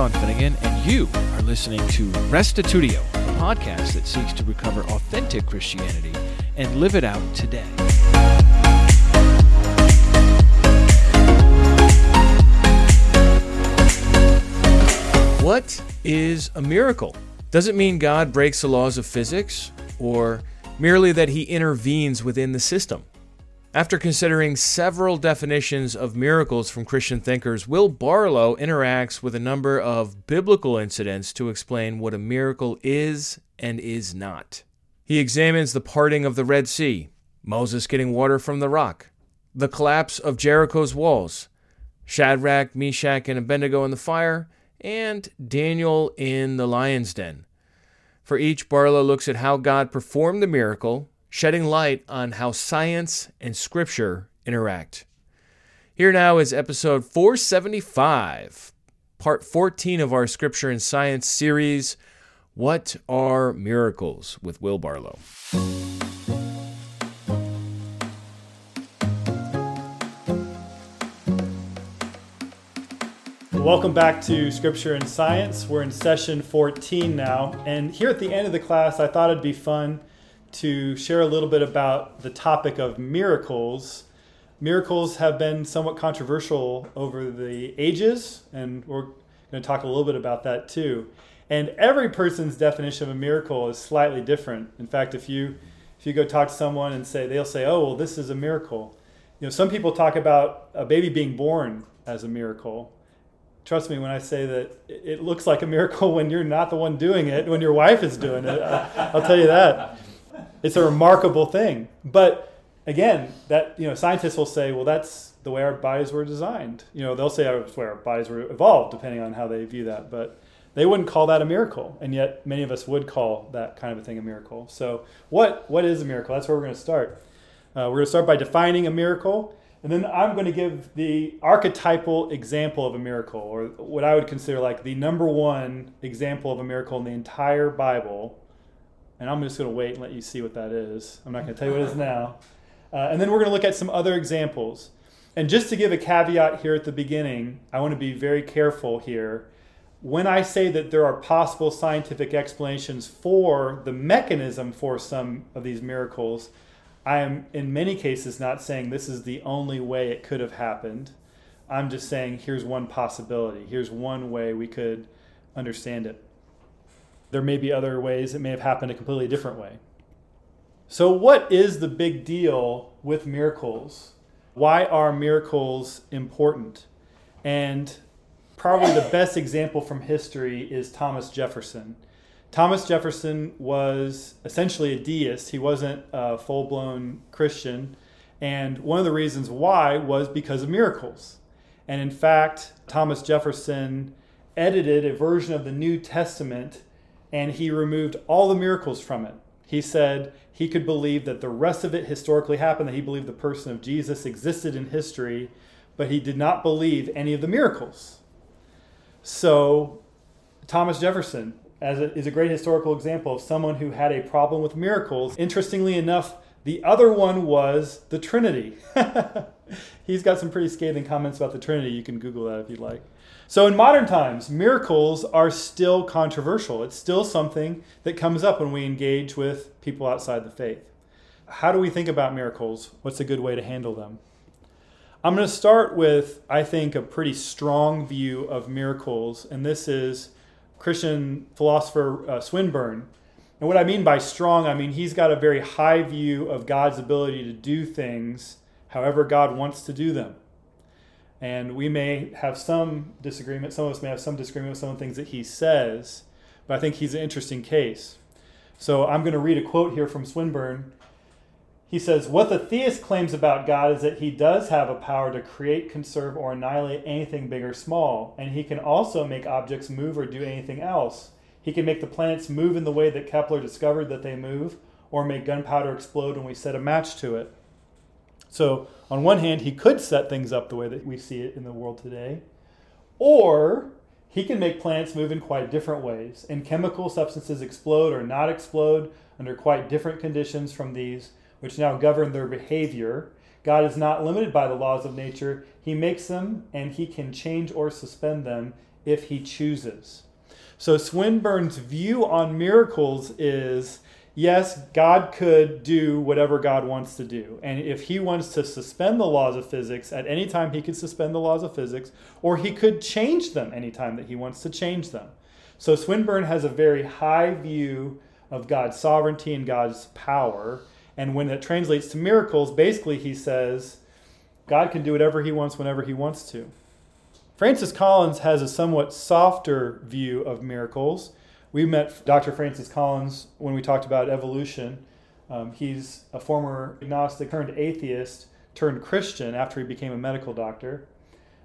Sean Finnegan, and you are listening to Restitutio, a podcast that seeks to recover authentic Christianity and live it out today. What is a miracle? Does it mean God breaks the laws of physics, or merely that he intervenes within the system? After considering several definitions of miracles from Christian thinkers, Will Barlow interacts with a number of biblical incidents to explain what a miracle is and is not. He examines the parting of the Red Sea, Moses getting water from the rock, the collapse of Jericho's walls, Shadrach, Meshach, and Abednego in the fire, and Daniel in the lion's den. For each, Barlow looks at how God performed the miracle shedding light on how science and scripture interact. Here now is episode 475, part 14 of our Scripture and Science series What Are Miracles with Will Barlow. Welcome back to Scripture and Science. We're in session 14 now. And here at the end of the class, I thought it'd be fun to share a little bit about the topic of miracles. Miracles have been somewhat controversial over the ages, and we're going to talk a little bit about that too. And every person's definition of a miracle is slightly different. In fact, if you if you go talk to someone and say they'll say, "Oh, well, this is a miracle," you know, some people talk about a baby being born as a miracle. Trust me when I say that it looks like a miracle when you're not the one doing it, when your wife is doing it. I'll tell you that it's a remarkable thing. But again, that you know, scientists will say, well, that's the way our bodies were designed. You know, they'll say that's way our bodies were evolved, depending on how they view that. But they wouldn't call that a miracle, and yet many of us would call that kind of a thing a miracle. So, what what is a miracle? That's where we're going to start. Uh, we're going to start by defining a miracle, and then I'm going to give the archetypal example of a miracle, or what I would consider like the number one example of a miracle in the entire Bible and I'm just going to wait and let you see what that is. I'm not going to tell you what it is now. Uh, and then we're going to look at some other examples. And just to give a caveat here at the beginning, I want to be very careful here. When I say that there are possible scientific explanations for the mechanism for some of these miracles, I am in many cases not saying this is the only way it could have happened. I'm just saying here's one possibility. Here's one way we could understand it there may be other ways it may have happened a completely different way. So, what is the big deal with miracles? Why are miracles important? And probably the best example from history is Thomas Jefferson. Thomas Jefferson was essentially a deist, he wasn't a full blown Christian. And one of the reasons why was because of miracles. And in fact, Thomas Jefferson edited a version of the New Testament and he removed all the miracles from it. He said he could believe that the rest of it historically happened, that he believed the person of Jesus existed in history, but he did not believe any of the miracles. So, Thomas Jefferson a, is a great historical example of someone who had a problem with miracles. Interestingly enough, the other one was the Trinity. He's got some pretty scathing comments about the Trinity. You can Google that if you'd like. So, in modern times, miracles are still controversial. It's still something that comes up when we engage with people outside the faith. How do we think about miracles? What's a good way to handle them? I'm going to start with, I think, a pretty strong view of miracles, and this is Christian philosopher uh, Swinburne. And what I mean by strong, I mean he's got a very high view of God's ability to do things however God wants to do them. And we may have some disagreement, some of us may have some disagreement with some of the things that he says, but I think he's an interesting case. So I'm going to read a quote here from Swinburne. He says, What the theist claims about God is that he does have a power to create, conserve, or annihilate anything big or small, and he can also make objects move or do anything else. He can make the planets move in the way that Kepler discovered that they move, or make gunpowder explode when we set a match to it. So, on one hand, he could set things up the way that we see it in the world today, or he can make plants move in quite different ways, and chemical substances explode or not explode under quite different conditions from these, which now govern their behavior. God is not limited by the laws of nature. He makes them, and he can change or suspend them if he chooses. So Swinburne's view on miracles is yes, God could do whatever God wants to do. And if he wants to suspend the laws of physics at any time, he could suspend the laws of physics, or he could change them anytime that he wants to change them. So Swinburne has a very high view of God's sovereignty and God's power. And when it translates to miracles, basically he says God can do whatever he wants whenever he wants to. Francis Collins has a somewhat softer view of miracles. We met Dr. Francis Collins when we talked about evolution. Um, he's a former agnostic turned atheist turned Christian after he became a medical doctor.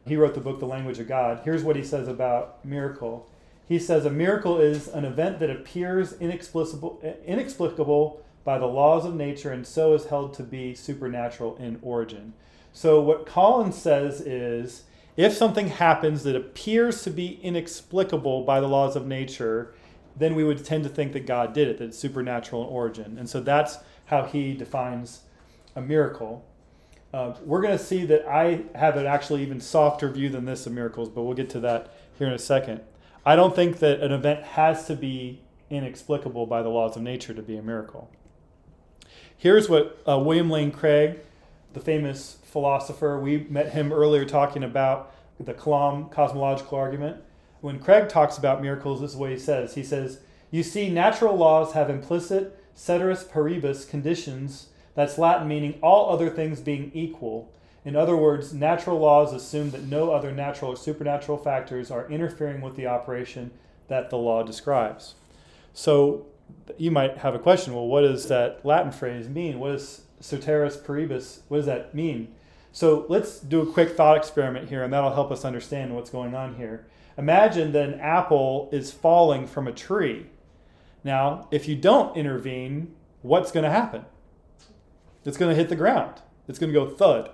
He wrote the book The Language of God. Here's what he says about miracle. He says a miracle is an event that appears inexplicable, inexplicable by the laws of nature and so is held to be supernatural in origin. So, what Collins says is if something happens that appears to be inexplicable by the laws of nature, then we would tend to think that God did it, that it's supernatural in origin. And so that's how he defines a miracle. Uh, we're going to see that I have an actually even softer view than this of miracles, but we'll get to that here in a second. I don't think that an event has to be inexplicable by the laws of nature to be a miracle. Here's what uh, William Lane Craig, the famous philosopher, we met him earlier talking about the Kalam cosmological argument. When Craig talks about miracles, this is what he says. He says, You see, natural laws have implicit ceteris paribus conditions. That's Latin meaning all other things being equal. In other words, natural laws assume that no other natural or supernatural factors are interfering with the operation that the law describes. So you might have a question well, what does that Latin phrase mean? What does ceteris paribus, what does that mean? So let's do a quick thought experiment here, and that'll help us understand what's going on here. Imagine that an apple is falling from a tree. Now, if you don't intervene, what's going to happen? It's going to hit the ground. It's going to go thud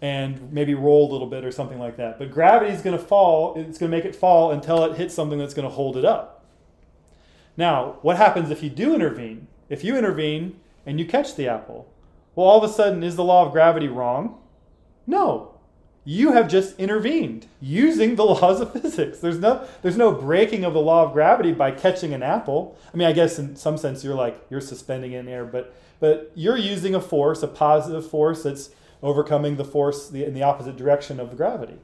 and maybe roll a little bit or something like that. But gravity is going to fall, it's going to make it fall until it hits something that's going to hold it up. Now, what happens if you do intervene? If you intervene and you catch the apple, well, all of a sudden, is the law of gravity wrong? No. You have just intervened using the laws of physics. There's no, there's no breaking of the law of gravity by catching an apple. I mean, I guess in some sense you're like, you're suspending it in air, but, but you're using a force, a positive force that's overcoming the force in the opposite direction of the gravity.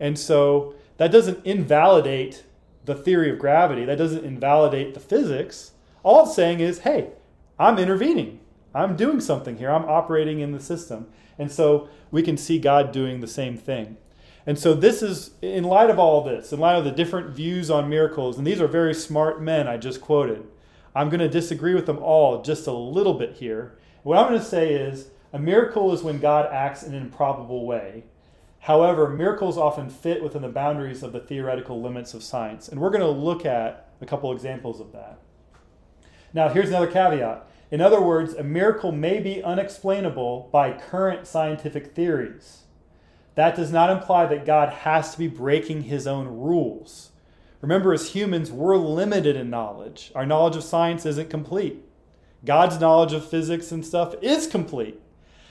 And so that doesn't invalidate the theory of gravity, that doesn't invalidate the physics. All it's saying is, hey, I'm intervening. I'm doing something here. I'm operating in the system. And so we can see God doing the same thing. And so this is, in light of all this, in light of the different views on miracles, and these are very smart men I just quoted, I'm going to disagree with them all just a little bit here. What I'm going to say is a miracle is when God acts in an improbable way. However, miracles often fit within the boundaries of the theoretical limits of science. And we're going to look at a couple examples of that. Now, here's another caveat. In other words, a miracle may be unexplainable by current scientific theories. That does not imply that God has to be breaking his own rules. Remember, as humans, we're limited in knowledge. Our knowledge of science isn't complete. God's knowledge of physics and stuff is complete.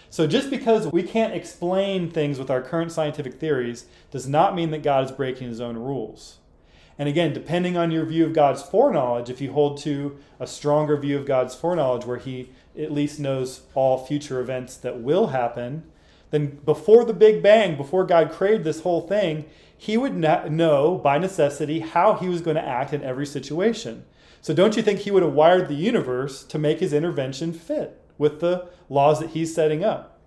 So just because we can't explain things with our current scientific theories does not mean that God is breaking his own rules. And again, depending on your view of God's foreknowledge, if you hold to a stronger view of God's foreknowledge where he at least knows all future events that will happen, then before the Big Bang, before God created this whole thing, he would know by necessity how he was going to act in every situation. So don't you think he would have wired the universe to make his intervention fit with the laws that he's setting up?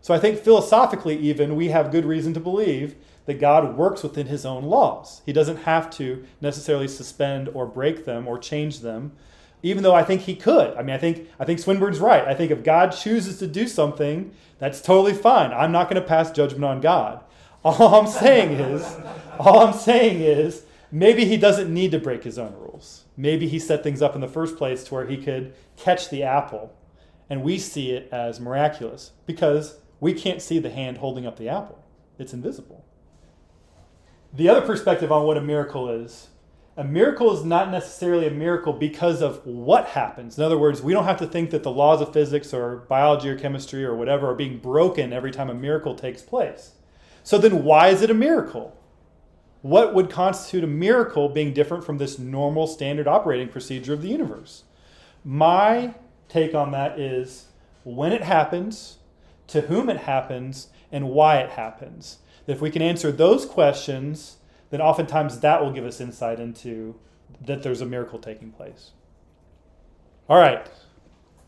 So I think philosophically, even, we have good reason to believe that God works within his own laws. He doesn't have to necessarily suspend or break them or change them, even though I think he could. I mean, I think, I think Swinburne's right. I think if God chooses to do something, that's totally fine. I'm not going to pass judgment on God. All I'm saying is, all I'm saying is, maybe he doesn't need to break his own rules. Maybe he set things up in the first place to where he could catch the apple, and we see it as miraculous because we can't see the hand holding up the apple. It's invisible the other perspective on what a miracle is a miracle is not necessarily a miracle because of what happens. In other words, we don't have to think that the laws of physics or biology or chemistry or whatever are being broken every time a miracle takes place. So then, why is it a miracle? what would constitute a miracle being different from this normal standard operating procedure of the universe? My take on that is when it happens, to whom it happens, and why it happens. If we can answer those questions, then oftentimes that will give us insight into that there's a miracle taking place. All right,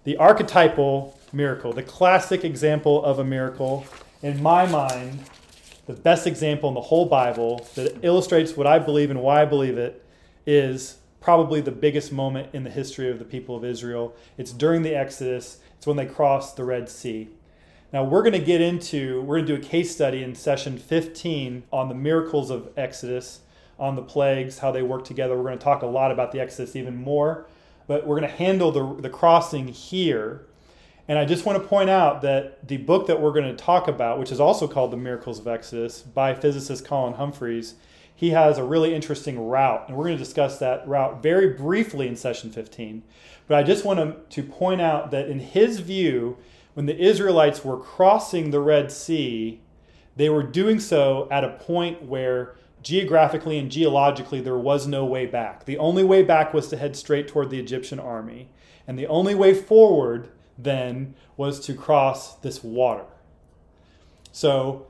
the archetypal miracle, the classic example of a miracle, in my mind, the best example in the whole Bible that illustrates what I believe and why I believe it is probably the biggest moment in the history of the people of Israel. It's during the Exodus, it's when they cross the Red Sea. Now, we're going to get into, we're going to do a case study in session 15 on the miracles of Exodus, on the plagues, how they work together. We're going to talk a lot about the Exodus even more, but we're going to handle the, the crossing here and I just want to point out that the book that we're going to talk about, which is also called The Miracles of Exodus by physicist Colin Humphreys, he has a really interesting route. And we're going to discuss that route very briefly in session 15. But I just want to, to point out that in his view, when the Israelites were crossing the Red Sea, they were doing so at a point where geographically and geologically there was no way back. The only way back was to head straight toward the Egyptian army. And the only way forward then was to cross this water. So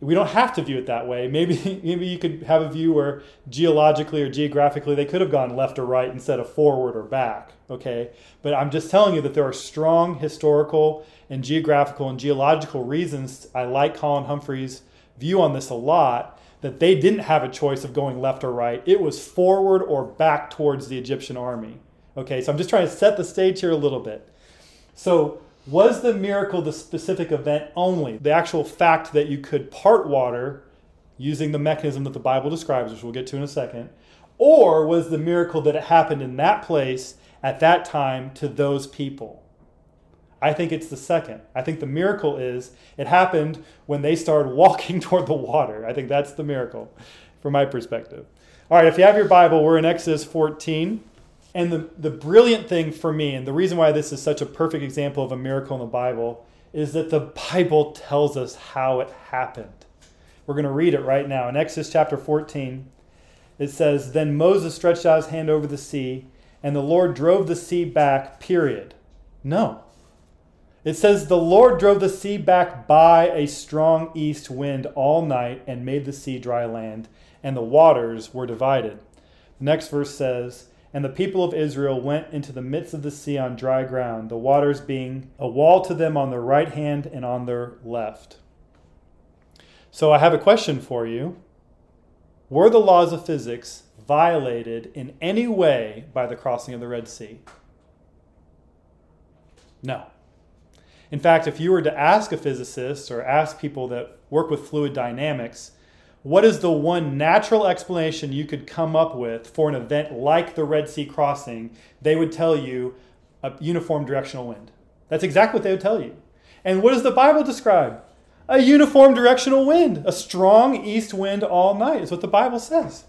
we don't have to view it that way. Maybe, maybe you could have a view where geologically or geographically they could have gone left or right instead of forward or back. Okay, but I'm just telling you that there are strong historical and geographical and geological reasons. I like Colin Humphreys' view on this a lot. That they didn't have a choice of going left or right. It was forward or back towards the Egyptian army. Okay, so I'm just trying to set the stage here a little bit. So, was the miracle the specific event only? The actual fact that you could part water using the mechanism that the Bible describes, which we'll get to in a second, or was the miracle that it happened in that place at that time to those people? I think it's the second. I think the miracle is it happened when they started walking toward the water. I think that's the miracle from my perspective. All right, if you have your Bible, we're in Exodus 14. And the, the brilliant thing for me, and the reason why this is such a perfect example of a miracle in the Bible, is that the Bible tells us how it happened. We're going to read it right now. In Exodus chapter 14, it says, Then Moses stretched out his hand over the sea, and the Lord drove the sea back, period. No. It says, The Lord drove the sea back by a strong east wind all night and made the sea dry land, and the waters were divided. The next verse says, and the people of Israel went into the midst of the sea on dry ground, the waters being a wall to them on their right hand and on their left. So I have a question for you. Were the laws of physics violated in any way by the crossing of the Red Sea? No. In fact, if you were to ask a physicist or ask people that work with fluid dynamics, what is the one natural explanation you could come up with for an event like the Red Sea crossing? They would tell you a uniform directional wind. That's exactly what they would tell you. And what does the Bible describe? A uniform directional wind, a strong east wind all night, is what the Bible says.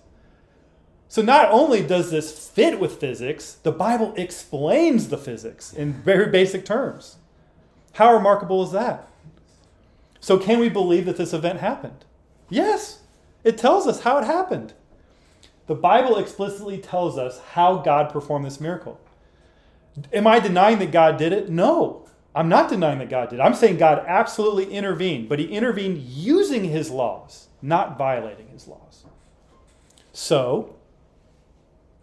So not only does this fit with physics, the Bible explains the physics in very basic terms. How remarkable is that? So, can we believe that this event happened? Yes. It tells us how it happened. The Bible explicitly tells us how God performed this miracle. Am I denying that God did it? No. I'm not denying that God did. I'm saying God absolutely intervened, but he intervened using his laws, not violating his laws. So,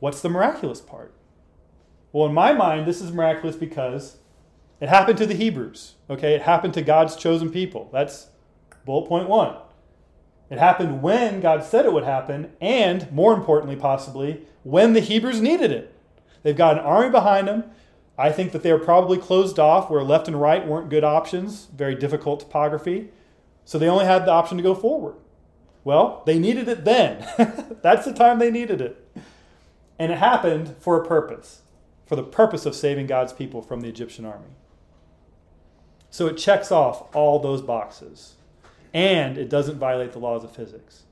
what's the miraculous part? Well, in my mind, this is miraculous because it happened to the Hebrews. Okay, it happened to God's chosen people. That's bullet point one. It happened when God said it would happen, and more importantly, possibly, when the Hebrews needed it. They've got an army behind them. I think that they were probably closed off where left and right weren't good options, very difficult topography. So they only had the option to go forward. Well, they needed it then. That's the time they needed it. And it happened for a purpose for the purpose of saving God's people from the Egyptian army. So it checks off all those boxes and it doesn't violate the laws of physics.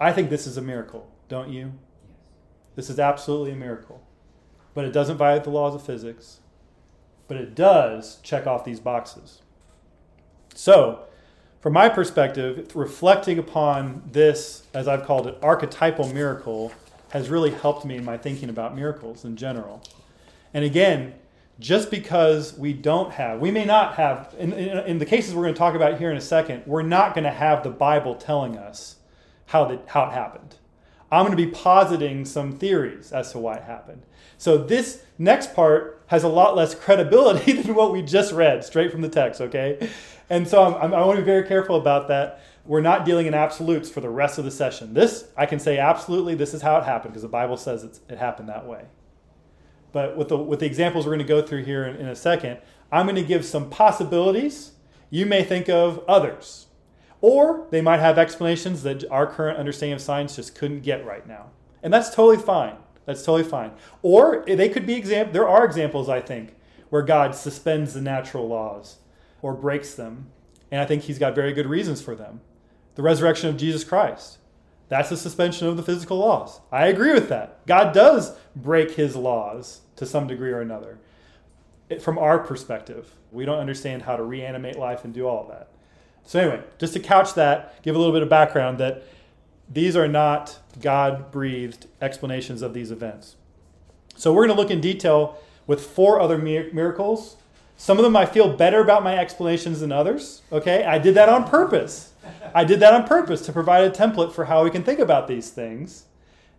I think this is a miracle, don't you? This is absolutely a miracle. But it doesn't violate the laws of physics, but it does check off these boxes. So, from my perspective, reflecting upon this, as I've called it, archetypal miracle, has really helped me in my thinking about miracles in general. And again, just because we don't have, we may not have, in, in, in, the cases we're going to talk about here in a second, we're not going to have the Bible telling us how, the, how it happened. I'm going to be positing some theories as to why it happened. So this next part has a lot less credibility than what we just read straight from the text, okay? And so I'm, I'm, i want to be very careful about that. We're not dealing in absolutes for the rest of the session. This, I can say absolutely, this is how it happened because the Bible says it happened that way. But with the, with the examples we're going to go through here in, in a second, I'm going to give some possibilities. You may think of others. Or they might have explanations that our current understanding of science just couldn't get right now. And that's totally fine. That's totally fine. Or they could be example. There are examples, I think, where God suspends the natural laws or breaks them, and I think He's got very good reasons for them. The resurrection of Jesus Christ. That's a suspension of the physical laws. I agree with that. God does break His laws to some degree or another. It, from our perspective, we don't understand how to reanimate life and do all of that. So, anyway, just to couch that, give a little bit of background that these are not God breathed explanations of these events. So we're going to look in detail with four other miracles. Some of them I feel better about my explanations than others. Okay, I did that on purpose. I did that on purpose to provide a template for how we can think about these things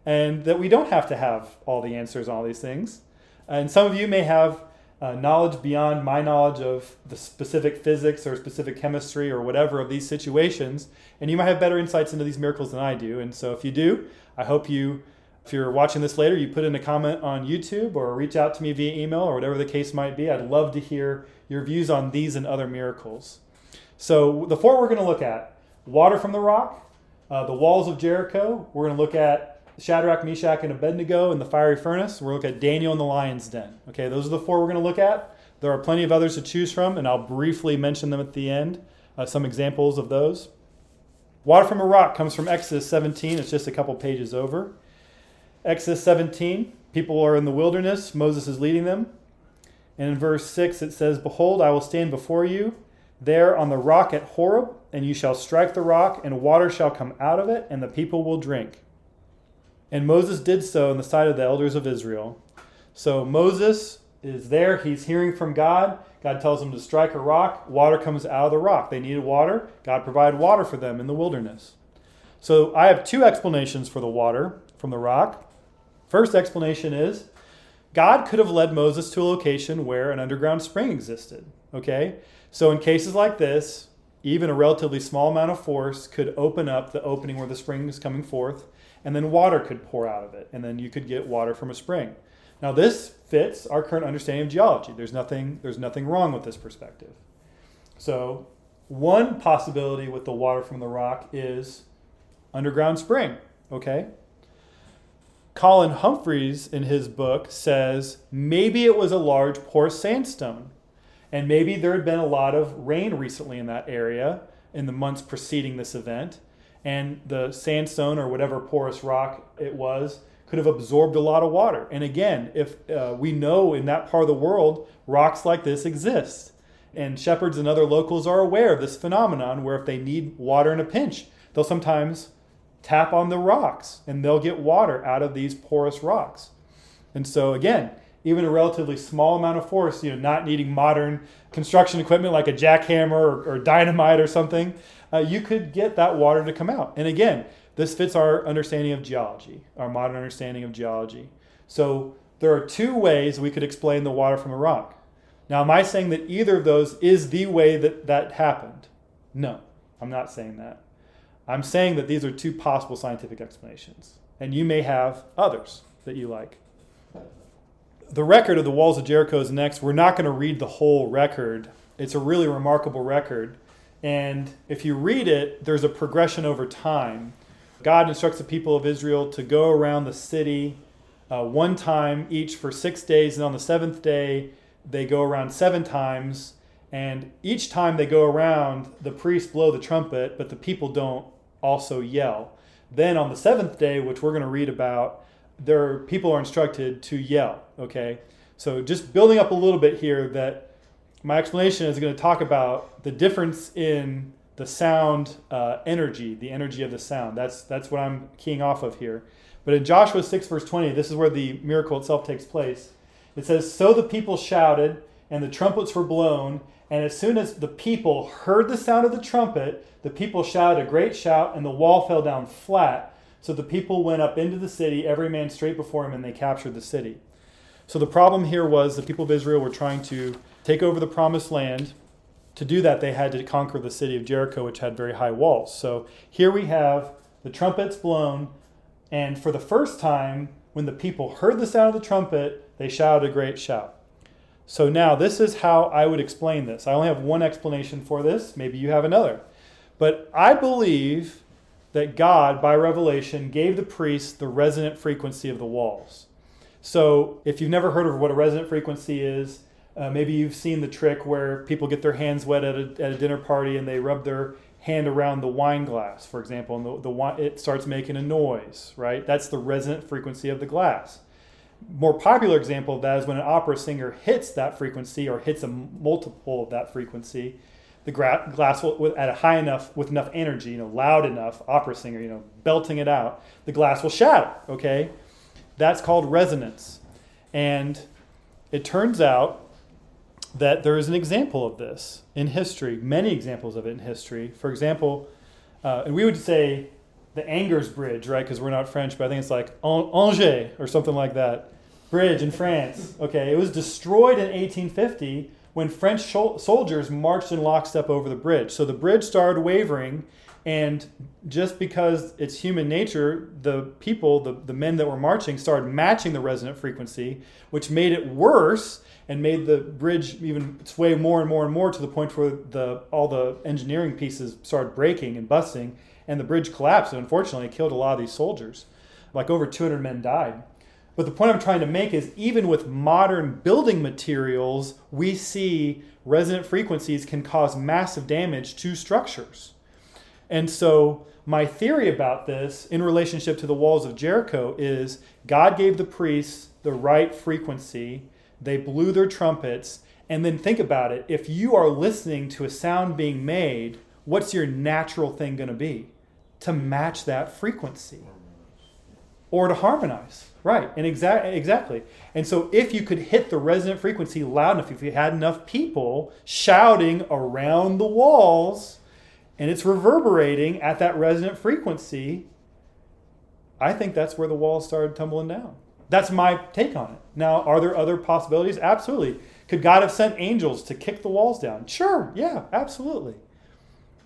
and that we don't have to have all the answers on all these things. And some of you may have uh, knowledge beyond my knowledge of the specific physics or specific chemistry or whatever of these situations, and you might have better insights into these miracles than I do. And so, if you do, I hope you, if you're watching this later, you put in a comment on YouTube or reach out to me via email or whatever the case might be. I'd love to hear your views on these and other miracles. So, the four we're going to look at water from the rock, uh, the walls of Jericho, we're going to look at Shadrach, Meshach, and Abednego in the fiery furnace. We're looking at Daniel in the lion's den. Okay, those are the four we're going to look at. There are plenty of others to choose from, and I'll briefly mention them at the end. Uh, some examples of those. Water from a rock comes from Exodus 17. It's just a couple pages over. Exodus 17, people are in the wilderness. Moses is leading them. And in verse 6, it says, Behold, I will stand before you there on the rock at Horeb, and you shall strike the rock, and water shall come out of it, and the people will drink. And Moses did so in the sight of the elders of Israel. So Moses is there, he's hearing from God. God tells him to strike a rock, water comes out of the rock. They needed water, God provided water for them in the wilderness. So I have two explanations for the water from the rock. First explanation is God could have led Moses to a location where an underground spring existed. Okay? So in cases like this, even a relatively small amount of force could open up the opening where the spring is coming forth and then water could pour out of it, and then you could get water from a spring. Now this fits our current understanding of geology. There's nothing there's nothing wrong with this perspective. So one possibility with the water from the rock is underground spring, okay? Colin Humphreys in his book says maybe it was a large porous sandstone. And maybe there had been a lot of rain recently in that area in the months preceding this event and the sandstone or whatever porous rock it was could have absorbed a lot of water. And again, if uh, we know in that part of the world rocks like this exist, and shepherds and other locals are aware of this phenomenon where if they need water in a pinch, they'll sometimes tap on the rocks and they'll get water out of these porous rocks. And so again, even a relatively small amount of force, you know, not needing modern construction equipment like a jackhammer or, or dynamite or something, uh, you could get that water to come out. And again, this fits our understanding of geology, our modern understanding of geology. So there are two ways we could explain the water from a rock. Now, am I saying that either of those is the way that that happened? No, I'm not saying that. I'm saying that these are two possible scientific explanations, and you may have others that you like. The record of the walls of Jericho is next. We're not going to read the whole record. It's a really remarkable record. And if you read it, there's a progression over time. God instructs the people of Israel to go around the city uh, one time each for six days, and on the seventh day, they go around seven times. And each time they go around, the priests blow the trumpet, but the people don't also yell. Then on the seventh day, which we're going to read about, there people are instructed to yell. Okay, so just building up a little bit here that my explanation is going to talk about the difference in the sound uh, energy, the energy of the sound. That's, that's what I'm keying off of here. But in Joshua 6, verse 20, this is where the miracle itself takes place. It says, So the people shouted, and the trumpets were blown, and as soon as the people heard the sound of the trumpet, the people shouted a great shout, and the wall fell down flat. So the people went up into the city, every man straight before him, and they captured the city. So the problem here was the people of Israel were trying to take over the promised land. To do that, they had to conquer the city of Jericho, which had very high walls. So here we have the trumpets blown, and for the first time, when the people heard the sound of the trumpet, they shouted a great shout. So now, this is how I would explain this. I only have one explanation for this. Maybe you have another. But I believe that God, by revelation, gave the priests the resonant frequency of the walls. So, if you've never heard of what a resonant frequency is, uh, maybe you've seen the trick where people get their hands wet at a, at a dinner party and they rub their hand around the wine glass, for example, and the, the wine, it starts making a noise, right? That's the resonant frequency of the glass. More popular example of that is when an opera singer hits that frequency or hits a multiple of that frequency, the gra- glass will, at a high enough, with enough energy, you know, loud enough, opera singer, you know, belting it out, the glass will shatter, okay? That's called resonance. And it turns out that there is an example of this in history, many examples of it in history. For example, uh, and we would say the Angers Bridge, right? Because we're not French, but I think it's like Angers or something like that. Bridge in France. Okay, it was destroyed in 1850 when French soldiers marched in lockstep over the bridge. So the bridge started wavering and just because it's human nature, the people, the, the men that were marching, started matching the resonant frequency, which made it worse and made the bridge even sway more and more and more to the point where the all the engineering pieces started breaking and busting, and the bridge collapsed. And unfortunately, it killed a lot of these soldiers. Like over 200 men died. But the point I'm trying to make is even with modern building materials, we see resonant frequencies can cause massive damage to structures. And so, my theory about this in relationship to the walls of Jericho is God gave the priests the right frequency, they blew their trumpets, and then think about it if you are listening to a sound being made, what's your natural thing going to be? To match that frequency or to harmonize. Right, and exa- exactly. And so, if you could hit the resonant frequency loud enough, if you had enough people shouting around the walls, and it's reverberating at that resonant frequency, I think that's where the walls started tumbling down. That's my take on it. Now, are there other possibilities? Absolutely. Could God have sent angels to kick the walls down? Sure, yeah, absolutely.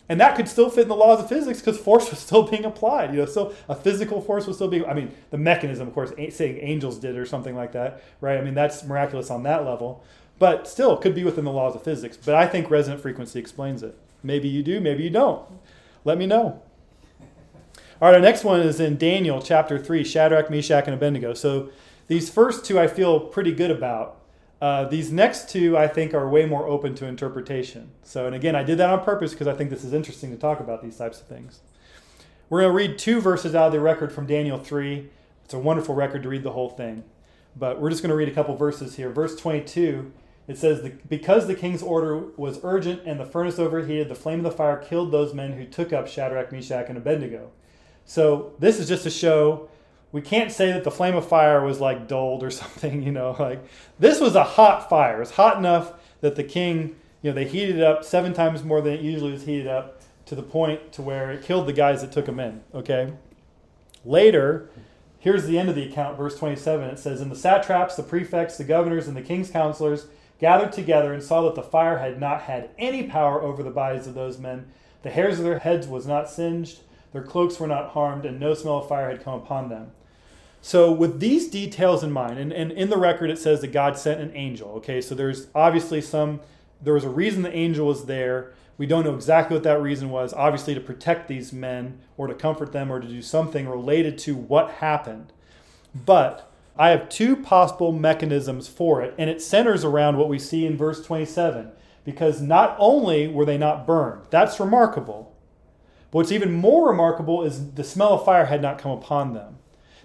And that could still fit in the laws of physics because force was still being applied. You know, so a physical force was still being. I mean, the mechanism, of course, saying angels did or something like that, right? I mean, that's miraculous on that level, but still could be within the laws of physics. But I think resonant frequency explains it. Maybe you do, maybe you don't. Let me know. All right, our next one is in Daniel chapter 3, Shadrach, Meshach, and Abednego. So these first two I feel pretty good about. Uh, these next two I think are way more open to interpretation. So, and again, I did that on purpose because I think this is interesting to talk about these types of things. We're going to read two verses out of the record from Daniel 3. It's a wonderful record to read the whole thing. But we're just going to read a couple verses here. Verse 22 it says, Because the king's order was urgent and the furnace overheated, the flame of the fire killed those men who took up Shadrach, Meshach, and Abednego. So this is just to show we can't say that the flame of fire was like dulled or something, you know, like this was a hot fire. It was hot enough that the king, you know, they heated it up seven times more than it usually was heated up to the point to where it killed the guys that took them in, okay? Later, here's the end of the account, verse 27. It says, And the satraps, the prefects, the governors, and the king's counselors gathered together and saw that the fire had not had any power over the bodies of those men. The hairs of their heads was not singed, their cloaks were not harmed, and no smell of fire had come upon them. So, with these details in mind, and, and in the record it says that God sent an angel. Okay, so there's obviously some, there was a reason the angel was there. We don't know exactly what that reason was, obviously to protect these men or to comfort them or to do something related to what happened. But I have two possible mechanisms for it, and it centers around what we see in verse 27. Because not only were they not burned, that's remarkable, but what's even more remarkable is the smell of fire had not come upon them.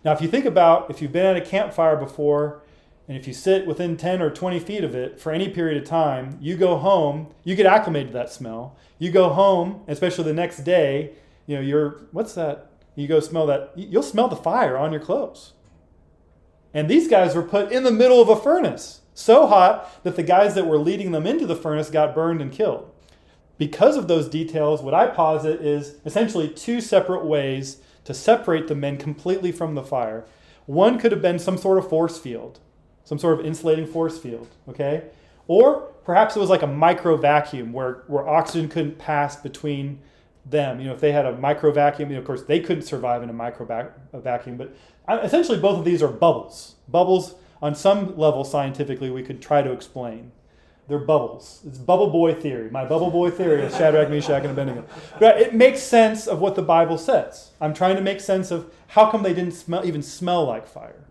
Now, if you think about if you've been at a campfire before, And if you sit within 10 or 20 feet of it for any period of time, you go home, you get acclimated to that smell. You go home, especially the next day, you know, you're, what's that? You go smell that, you'll smell the fire on your clothes. And these guys were put in the middle of a furnace, so hot that the guys that were leading them into the furnace got burned and killed. Because of those details, what I posit is essentially two separate ways to separate the men completely from the fire. One could have been some sort of force field some sort of insulating force field, okay? Or perhaps it was like a micro vacuum where, where oxygen couldn't pass between them. You know, if they had a micro vacuum, you know, of course, they couldn't survive in a micro va- vacuum, but uh, essentially both of these are bubbles. Bubbles, on some level, scientifically, we could try to explain. They're bubbles. It's bubble boy theory. My bubble boy theory is Shadrach, Meshach, and Abednego. But it makes sense of what the Bible says. I'm trying to make sense of how come they didn't smell, even smell like fire.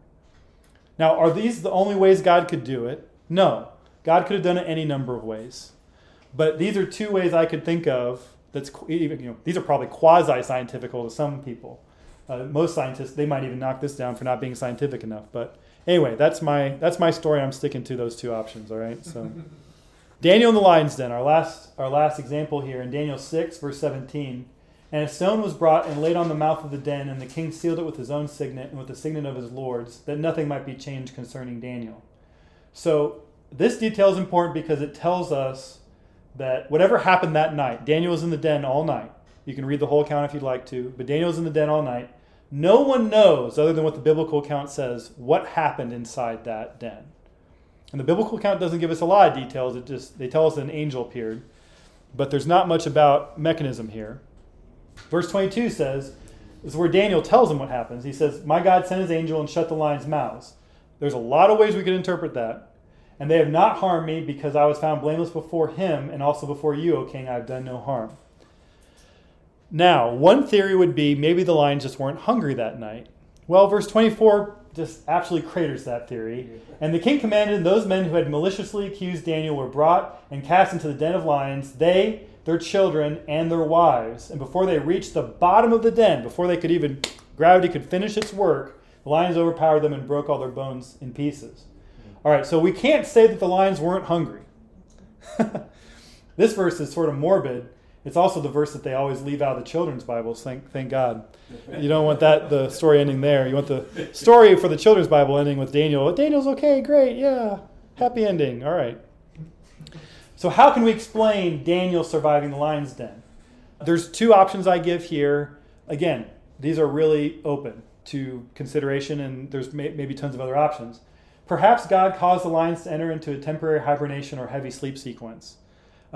Now, are these the only ways God could do it? No. God could have done it any number of ways. But these are two ways I could think of that's even, you know, these are probably quasi scientific to some people. Uh, most scientists, they might even knock this down for not being scientific enough. But anyway, that's my, that's my story. I'm sticking to those two options, all right? So, Daniel in the lion's den, our last, our last example here in Daniel 6, verse 17. And a stone was brought and laid on the mouth of the den, and the king sealed it with his own signet and with the signet of his lords, that nothing might be changed concerning Daniel. So, this detail is important because it tells us that whatever happened that night, Daniel was in the den all night. You can read the whole account if you'd like to, but Daniel was in the den all night. No one knows, other than what the biblical account says, what happened inside that den. And the biblical account doesn't give us a lot of details. It just they tell us an angel appeared, but there's not much about mechanism here. Verse 22 says, this is where Daniel tells him what happens. He says, My God sent his angel and shut the lions' mouths. There's a lot of ways we could interpret that. And they have not harmed me because I was found blameless before him and also before you, O king. I have done no harm. Now, one theory would be maybe the lions just weren't hungry that night. Well, verse 24 just absolutely craters that theory. And the king commanded, and those men who had maliciously accused Daniel were brought and cast into the den of lions. They their children, and their wives. And before they reached the bottom of the den, before they could even, gravity could finish its work, the lions overpowered them and broke all their bones in pieces. All right, so we can't say that the lions weren't hungry. this verse is sort of morbid. It's also the verse that they always leave out of the children's Bibles. Thank, thank God. You don't want that the story ending there. You want the story for the children's Bible ending with Daniel. Oh, Daniel's okay, great, yeah, happy ending. All right. So, how can we explain Daniel surviving the lion's den? There's two options I give here. Again, these are really open to consideration, and there's may, maybe tons of other options. Perhaps God caused the lions to enter into a temporary hibernation or heavy sleep sequence.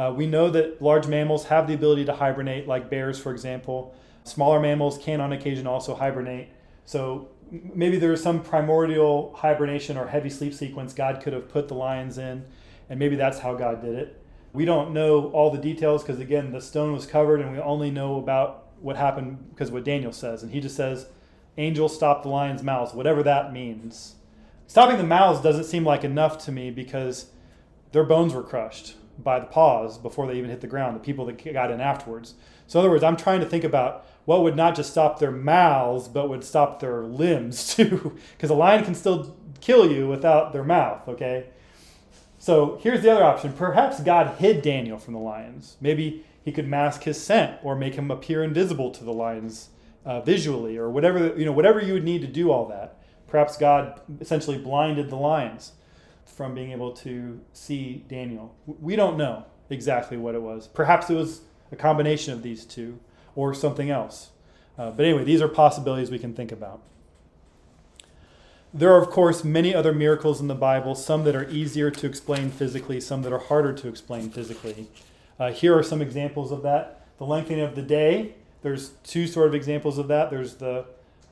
Uh, we know that large mammals have the ability to hibernate, like bears, for example. Smaller mammals can, on occasion, also hibernate. So maybe there's some primordial hibernation or heavy sleep sequence God could have put the lions in and maybe that's how God did it. We don't know all the details because, again, the stone was covered, and we only know about what happened because what Daniel says. And he just says, Angels stopped the lion's mouths, whatever that means. Stopping the mouths doesn't seem like enough to me because their bones were crushed by the paws before they even hit the ground, the people that got in afterwards. So, in other words, I'm trying to think about what would not just stop their mouths, but would stop their limbs too. Because a lion can still kill you without their mouth, okay? So here's the other option. Perhaps God hid Daniel from the lions. Maybe he could mask his scent or make him appear invisible to the lions uh, visually or whatever, you know, whatever you would need to do all that. Perhaps God essentially blinded the lions from being able to see Daniel. We don't know exactly what it was. Perhaps it was a combination of these two or something else. Uh, but anyway, these are possibilities we can think about. There are, of course, many other miracles in the Bible, some that are easier to explain physically, some that are harder to explain physically. Uh, here are some examples of that. The lengthening of the day, there's two sort of examples of that. There's the,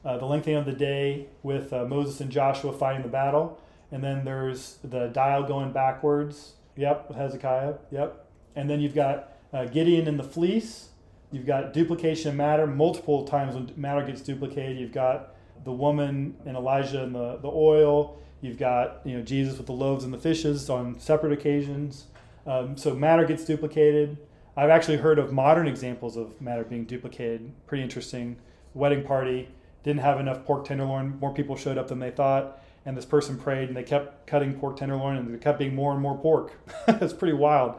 uh, the lengthening of the day with uh, Moses and Joshua fighting the battle, and then there's the dial going backwards. Yep, Hezekiah. Yep. And then you've got uh, Gideon and the fleece. You've got duplication of matter multiple times when matter gets duplicated. You've got the woman and Elijah and the, the oil. You've got you know Jesus with the loaves and the fishes on separate occasions. Um, so matter gets duplicated. I've actually heard of modern examples of matter being duplicated. Pretty interesting. Wedding party didn't have enough pork tenderloin. More people showed up than they thought, and this person prayed and they kept cutting pork tenderloin and there kept being more and more pork. it's pretty wild.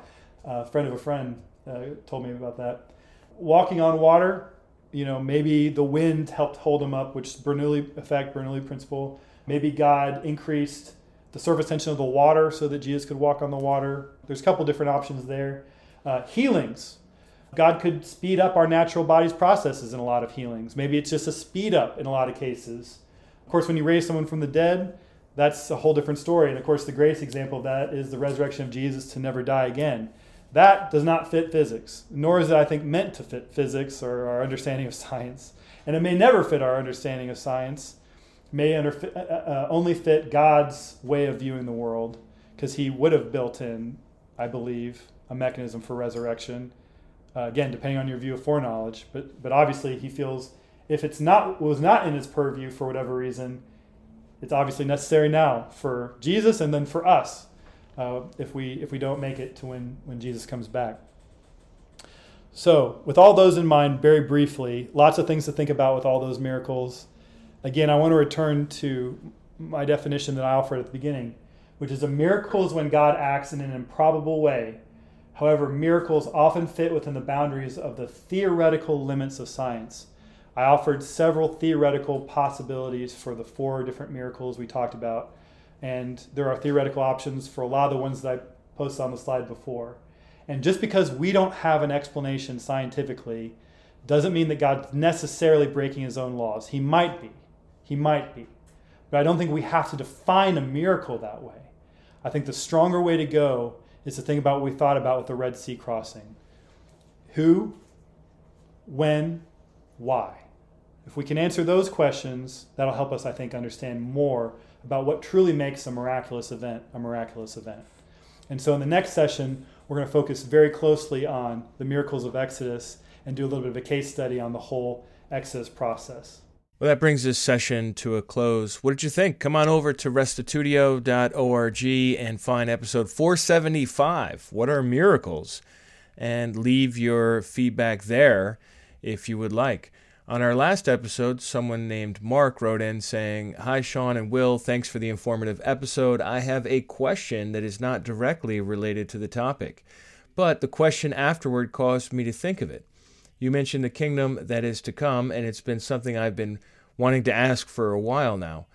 Uh, a friend of a friend uh, told me about that. Walking on water, you know, maybe the wind helped hold them up, which is Bernoulli effect, Bernoulli principle. Maybe God increased the surface tension of the water so that Jesus could walk on the water. There's a couple different options there. Uh, healings. God could speed up our natural body's processes in a lot of healings. Maybe it's just a speed up in a lot of cases. Course, when you raise someone from the dead, that's a whole different story. And of course, the greatest example of that is the resurrection of Jesus to never die again. That does not fit physics, nor is it, I think, meant to fit physics or our understanding of science. And it may never fit our understanding of science, it may under, uh, uh, only fit God's way of viewing the world, because He would have built in, I believe, a mechanism for resurrection. Uh, again, depending on your view of foreknowledge, but but obviously He feels if it's not was not in his purview for whatever reason, it's obviously necessary now for Jesus and then for us uh, if we if we don't make it to when when Jesus comes back. So, with all those in mind, very briefly, lots of things to think about with all those miracles. Again, I want to return to my definition that I offered at the beginning, which is a miracle is when God acts in an improbable way. However, miracles often fit within the boundaries of the theoretical limits of science. I offered several theoretical possibilities for the four different miracles we talked about, and there are theoretical options for a lot of the ones that I posted on the slide before. And just because we don't have an explanation scientifically doesn't mean that God's necessarily breaking his own laws. He might be. He might be. But I don't think we have to define a miracle that way. I think the stronger way to go is to think about what we thought about with the Red Sea crossing. Who, when, why? If we can answer those questions, that'll help us, I think, understand more about what truly makes a miraculous event a miraculous event. And so in the next session, we're going to focus very closely on the miracles of Exodus and do a little bit of a case study on the whole Exodus process. Well, that brings this session to a close. What did you think? Come on over to restitutio.org and find episode 475 What are Miracles? and leave your feedback there if you would like. On our last episode, someone named Mark wrote in saying, Hi, Sean and Will. Thanks for the informative episode. I have a question that is not directly related to the topic, but the question afterward caused me to think of it. You mentioned the kingdom that is to come, and it's been something I've been wanting to ask for a while now.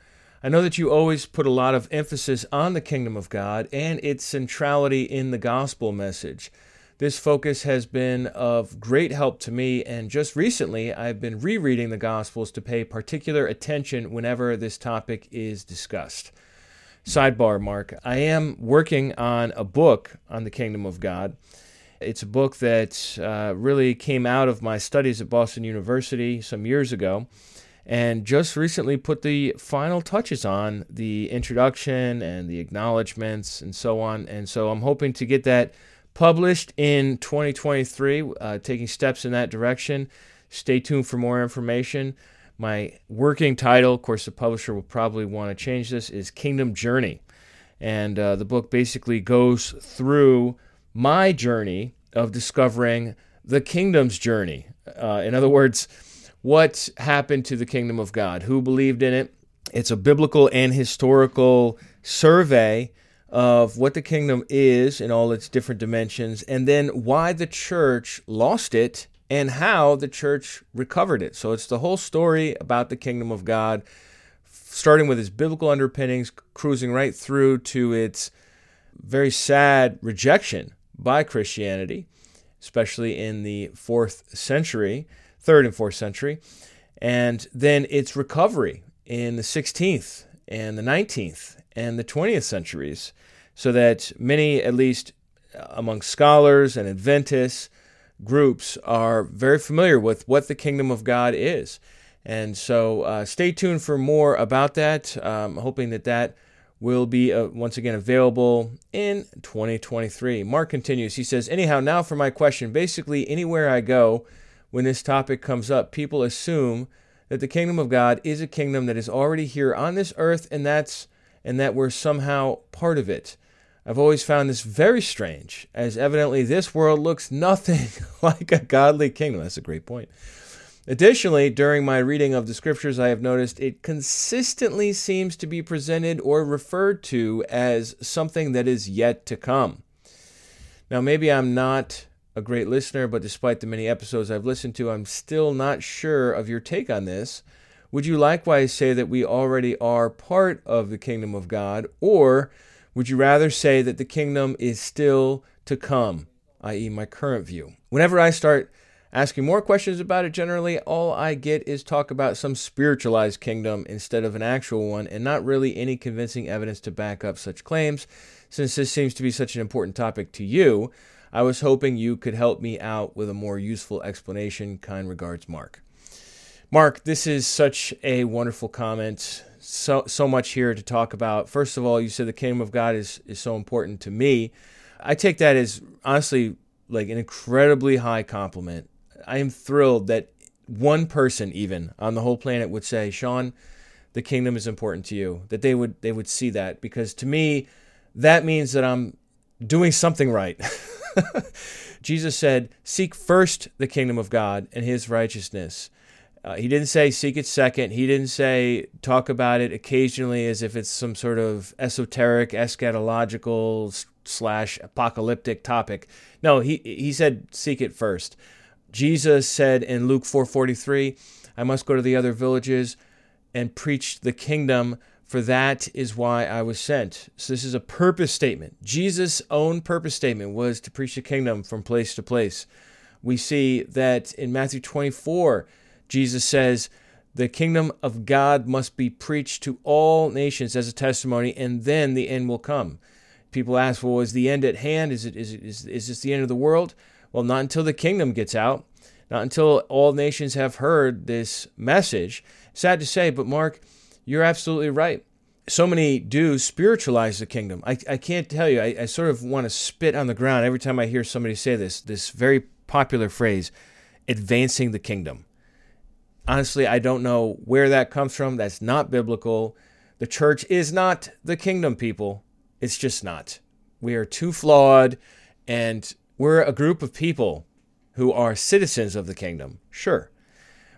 I know that you always put a lot of emphasis on the kingdom of God and its centrality in the gospel message. This focus has been of great help to me, and just recently I've been rereading the Gospels to pay particular attention whenever this topic is discussed. Sidebar, Mark, I am working on a book on the kingdom of God. It's a book that uh, really came out of my studies at Boston University some years ago and just recently put the final touches on the introduction and the acknowledgments and so on. And so I'm hoping to get that published in 2023, uh, taking steps in that direction. Stay tuned for more information. My working title, of course, the publisher will probably want to change this, is Kingdom Journey. And uh, the book basically goes through my journey of discovering the kingdom's journey. Uh, in other words, what happened to the kingdom of God? Who believed in it? It's a biblical and historical survey of what the kingdom is in all its different dimensions, and then why the church lost it and how the church recovered it. So it's the whole story about the kingdom of God, starting with its biblical underpinnings, cruising right through to its very sad rejection by Christianity, especially in the fourth century, third and fourth century, and then its recovery in the 16th and the 19th and the 20th centuries, so that many, at least among scholars and Adventists, groups are very familiar with what the kingdom of God is. And so uh, stay tuned for more about that. Um, hoping that that will be uh, once again available in 2023. Mark continues. He says, Anyhow, now for my question. Basically, anywhere I go, when this topic comes up, people assume that the kingdom of God is a kingdom that is already here on this earth, and that's and that we're somehow part of it. I've always found this very strange, as evidently this world looks nothing like a godly kingdom. That's a great point. Additionally, during my reading of the scriptures, I have noticed it consistently seems to be presented or referred to as something that is yet to come. Now, maybe I'm not a great listener, but despite the many episodes I've listened to, I'm still not sure of your take on this. Would you likewise say that we already are part of the kingdom of God, or would you rather say that the kingdom is still to come, i.e., my current view? Whenever I start asking more questions about it, generally all I get is talk about some spiritualized kingdom instead of an actual one, and not really any convincing evidence to back up such claims. Since this seems to be such an important topic to you, I was hoping you could help me out with a more useful explanation. Kind regards, Mark. Mark, this is such a wonderful comment. So so much here to talk about. First of all, you said the kingdom of God is is so important to me. I take that as honestly like an incredibly high compliment. I am thrilled that one person even on the whole planet would say, "Sean, the kingdom is important to you." That they would they would see that because to me that means that I'm doing something right. Jesus said, Seek first the kingdom of God and his righteousness. Uh, he didn't say seek it second. He didn't say talk about it occasionally as if it's some sort of esoteric, eschatological slash apocalyptic topic. No, he he said seek it first. Jesus said in Luke 4:43, I must go to the other villages and preach the kingdom for that is why I was sent. So, this is a purpose statement. Jesus' own purpose statement was to preach the kingdom from place to place. We see that in Matthew 24, Jesus says, The kingdom of God must be preached to all nations as a testimony, and then the end will come. People ask, Well, is the end at hand? Is, it, is, it, is, is this the end of the world? Well, not until the kingdom gets out, not until all nations have heard this message. Sad to say, but Mark, you're absolutely right. So many do spiritualize the kingdom. I, I can't tell you, I, I sort of want to spit on the ground every time I hear somebody say this, this very popular phrase, advancing the kingdom. Honestly, I don't know where that comes from. That's not biblical. The church is not the kingdom, people. It's just not. We are too flawed, and we're a group of people who are citizens of the kingdom. Sure.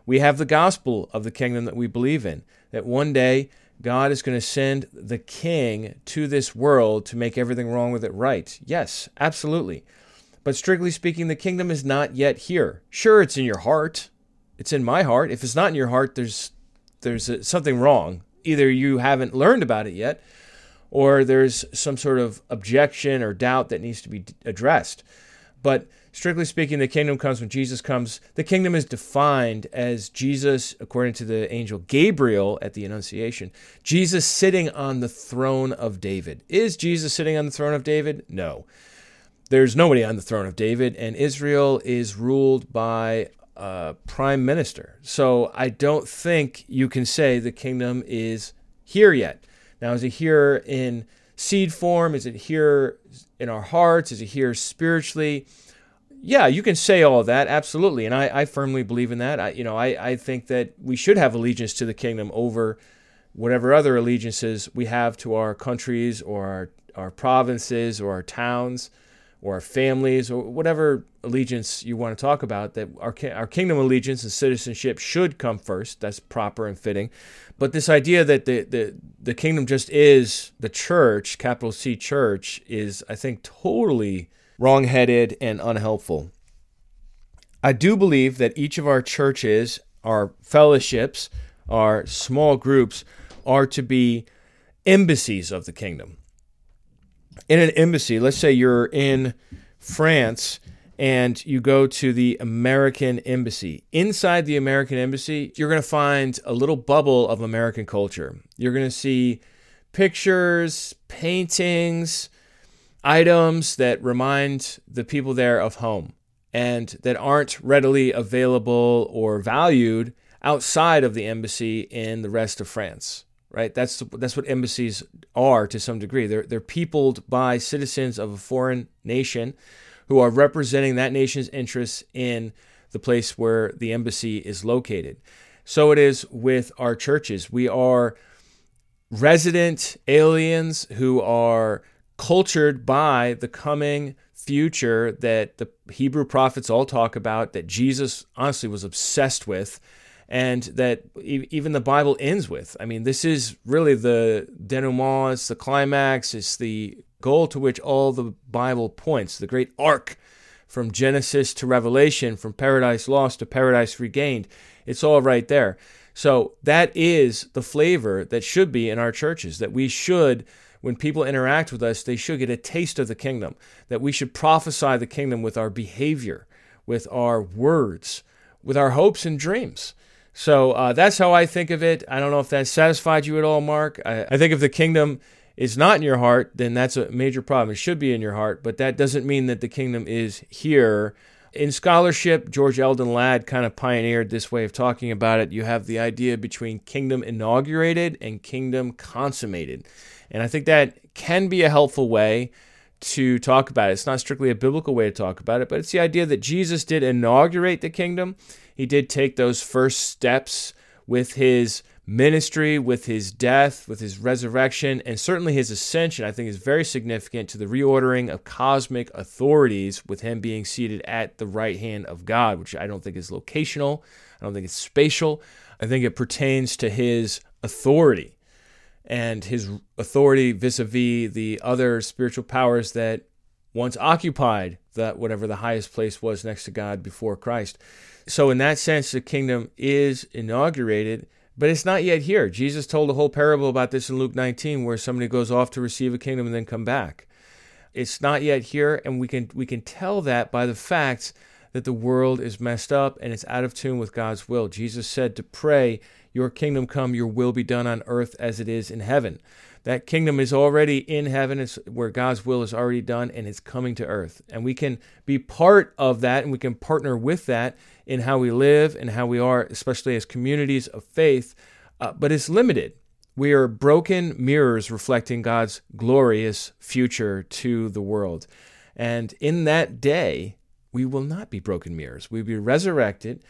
We have the gospel of the kingdom that we believe in that one day God is going to send the king to this world to make everything wrong with it right. Yes, absolutely. But strictly speaking, the kingdom is not yet here. Sure, it's in your heart. It's in my heart. If it's not in your heart, there's there's a, something wrong. Either you haven't learned about it yet, or there's some sort of objection or doubt that needs to be addressed. But strictly speaking, the kingdom comes when Jesus comes. The kingdom is defined as Jesus, according to the angel Gabriel at the Annunciation, Jesus sitting on the throne of David. Is Jesus sitting on the throne of David? No. There's nobody on the throne of David, and Israel is ruled by a prime minister. So I don't think you can say the kingdom is here yet. Now, is it here in seed form? Is it here in our hearts? Is it here spiritually? Yeah, you can say all that, absolutely, and I, I firmly believe in that. I, you know, I, I think that we should have allegiance to the kingdom over whatever other allegiances we have to our countries or our, our provinces or our towns or our families or whatever allegiance you want to talk about. That our our kingdom allegiance and citizenship should come first. That's proper and fitting. But this idea that the, the, the kingdom just is the church, capital C church, is, I think, totally wrongheaded and unhelpful. I do believe that each of our churches, our fellowships, our small groups are to be embassies of the kingdom. In an embassy, let's say you're in France and you go to the American Embassy. Inside the American Embassy, you're going to find a little bubble of American culture. You're going to see pictures, paintings, items that remind the people there of home and that aren't readily available or valued outside of the embassy in the rest of France. Right? That's that's what embassies are to some degree. They're they're peopled by citizens of a foreign nation who are representing that nation's interests in the place where the embassy is located. So it is with our churches. We are resident aliens who are cultured by the coming future that the Hebrew prophets all talk about, that Jesus honestly was obsessed with, and that even the Bible ends with. I mean, this is really the denouement, it's the climax, it's the goal to which all the Bible points, the great arc from Genesis to Revelation, from paradise lost to paradise regained. It's all right there. So that is the flavor that should be in our churches, that we should, when people interact with us, they should get a taste of the kingdom, that we should prophesy the kingdom with our behavior, with our words, with our hopes and dreams. So uh, that's how I think of it. I don't know if that satisfied you at all, Mark. I, I think if the kingdom is not in your heart, then that's a major problem. It should be in your heart, but that doesn't mean that the kingdom is here. In scholarship, George Eldon Ladd kind of pioneered this way of talking about it. You have the idea between kingdom inaugurated and kingdom consummated. And I think that can be a helpful way to talk about it. It's not strictly a biblical way to talk about it, but it's the idea that Jesus did inaugurate the kingdom. He did take those first steps with his ministry, with his death, with his resurrection, and certainly his ascension, I think is very significant to the reordering of cosmic authorities with him being seated at the right hand of God, which I don't think is locational. I don't think it's spatial. I think it pertains to his authority and his authority vis-a-vis the other spiritual powers that once occupied that whatever the highest place was next to God before Christ. So in that sense the kingdom is inaugurated but it's not yet here. Jesus told a whole parable about this in Luke 19 where somebody goes off to receive a kingdom and then come back. It's not yet here and we can we can tell that by the fact that the world is messed up and it's out of tune with God's will. Jesus said to pray, "Your kingdom come, your will be done on earth as it is in heaven." That kingdom is already in heaven, it's where God's will is already done and it's coming to earth. And we can be part of that and we can partner with that in how we live and how we are, especially as communities of faith, uh, but it's limited. We are broken mirrors reflecting God's glorious future to the world. And in that day, we will not be broken mirrors. We'll be resurrected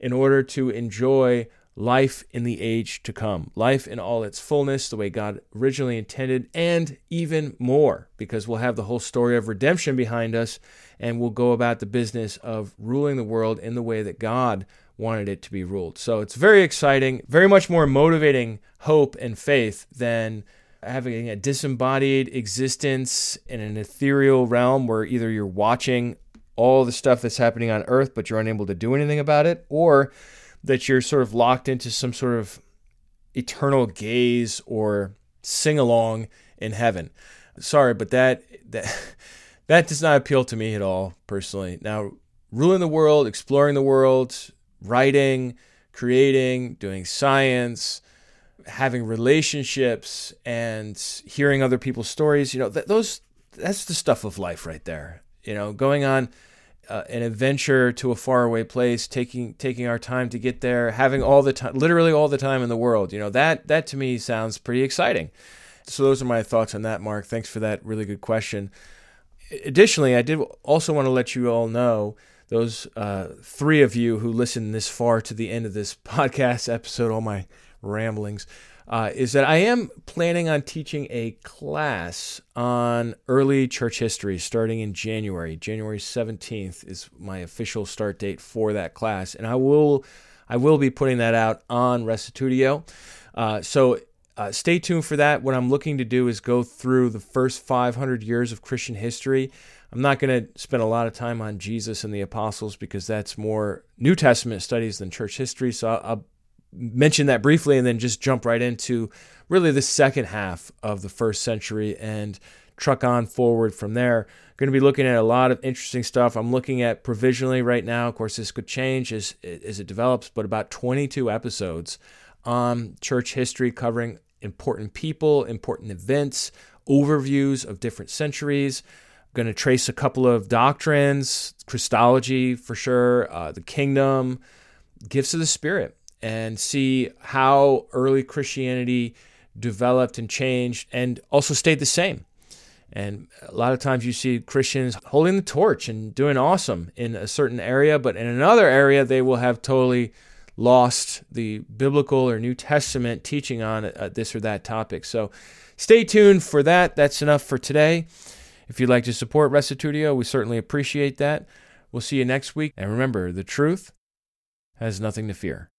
in order to enjoy life in the age to come, life in all its fullness, the way God originally intended, and even more, because we'll have the whole story of redemption behind us, and we'll go about the business of ruling the world in the way that God wanted it to be ruled. So it's very exciting, very much more motivating hope and faith than having a disembodied existence in an ethereal realm where either you're watching all the stuff that's happening on earth, but you're unable to do anything about it, or that you're sort of locked into some sort of eternal gaze or sing along in heaven. Sorry, but that that that does not appeal to me at all personally. Now, ruling the world, exploring the world, writing, creating, doing science, having relationships and hearing other people's stories, you know, th- those that's the stuff of life right there. You know, going on uh, an adventure to a faraway place, taking taking our time to get there, having all the time, literally all the time in the world. You know that that to me sounds pretty exciting. So those are my thoughts on that, Mark. Thanks for that really good question. Additionally, I did also want to let you all know those uh, three of you who listened this far to the end of this podcast episode, all my ramblings uh, is that I am planning on teaching a class on early church history starting in January. January 17th is my official start date for that class, and I will I will be putting that out on Restitutio. Uh, so uh, stay tuned for that. What I'm looking to do is go through the first 500 years of Christian history. I'm not going to spend a lot of time on Jesus and the apostles because that's more New Testament studies than church history. So I'll, mention that briefly and then just jump right into really the second half of the first century and truck on forward from there. Going to be looking at a lot of interesting stuff. I'm looking at provisionally right now. Of course, this could change as as it develops, but about 22 episodes on church history covering important people, important events, overviews of different centuries. I'm going to trace a couple of doctrines, Christology for sure, uh, the kingdom, gifts of the Spirit and see how early Christianity developed and changed and also stayed the same. And a lot of times you see Christians holding the torch and doing awesome in a certain area, but in another area they will have totally lost the biblical or New Testament teaching on uh, this or that topic. So stay tuned for that. That's enough for today. If you'd like to support Restitutio, we certainly appreciate that. We'll see you next week. And remember, the truth has nothing to fear.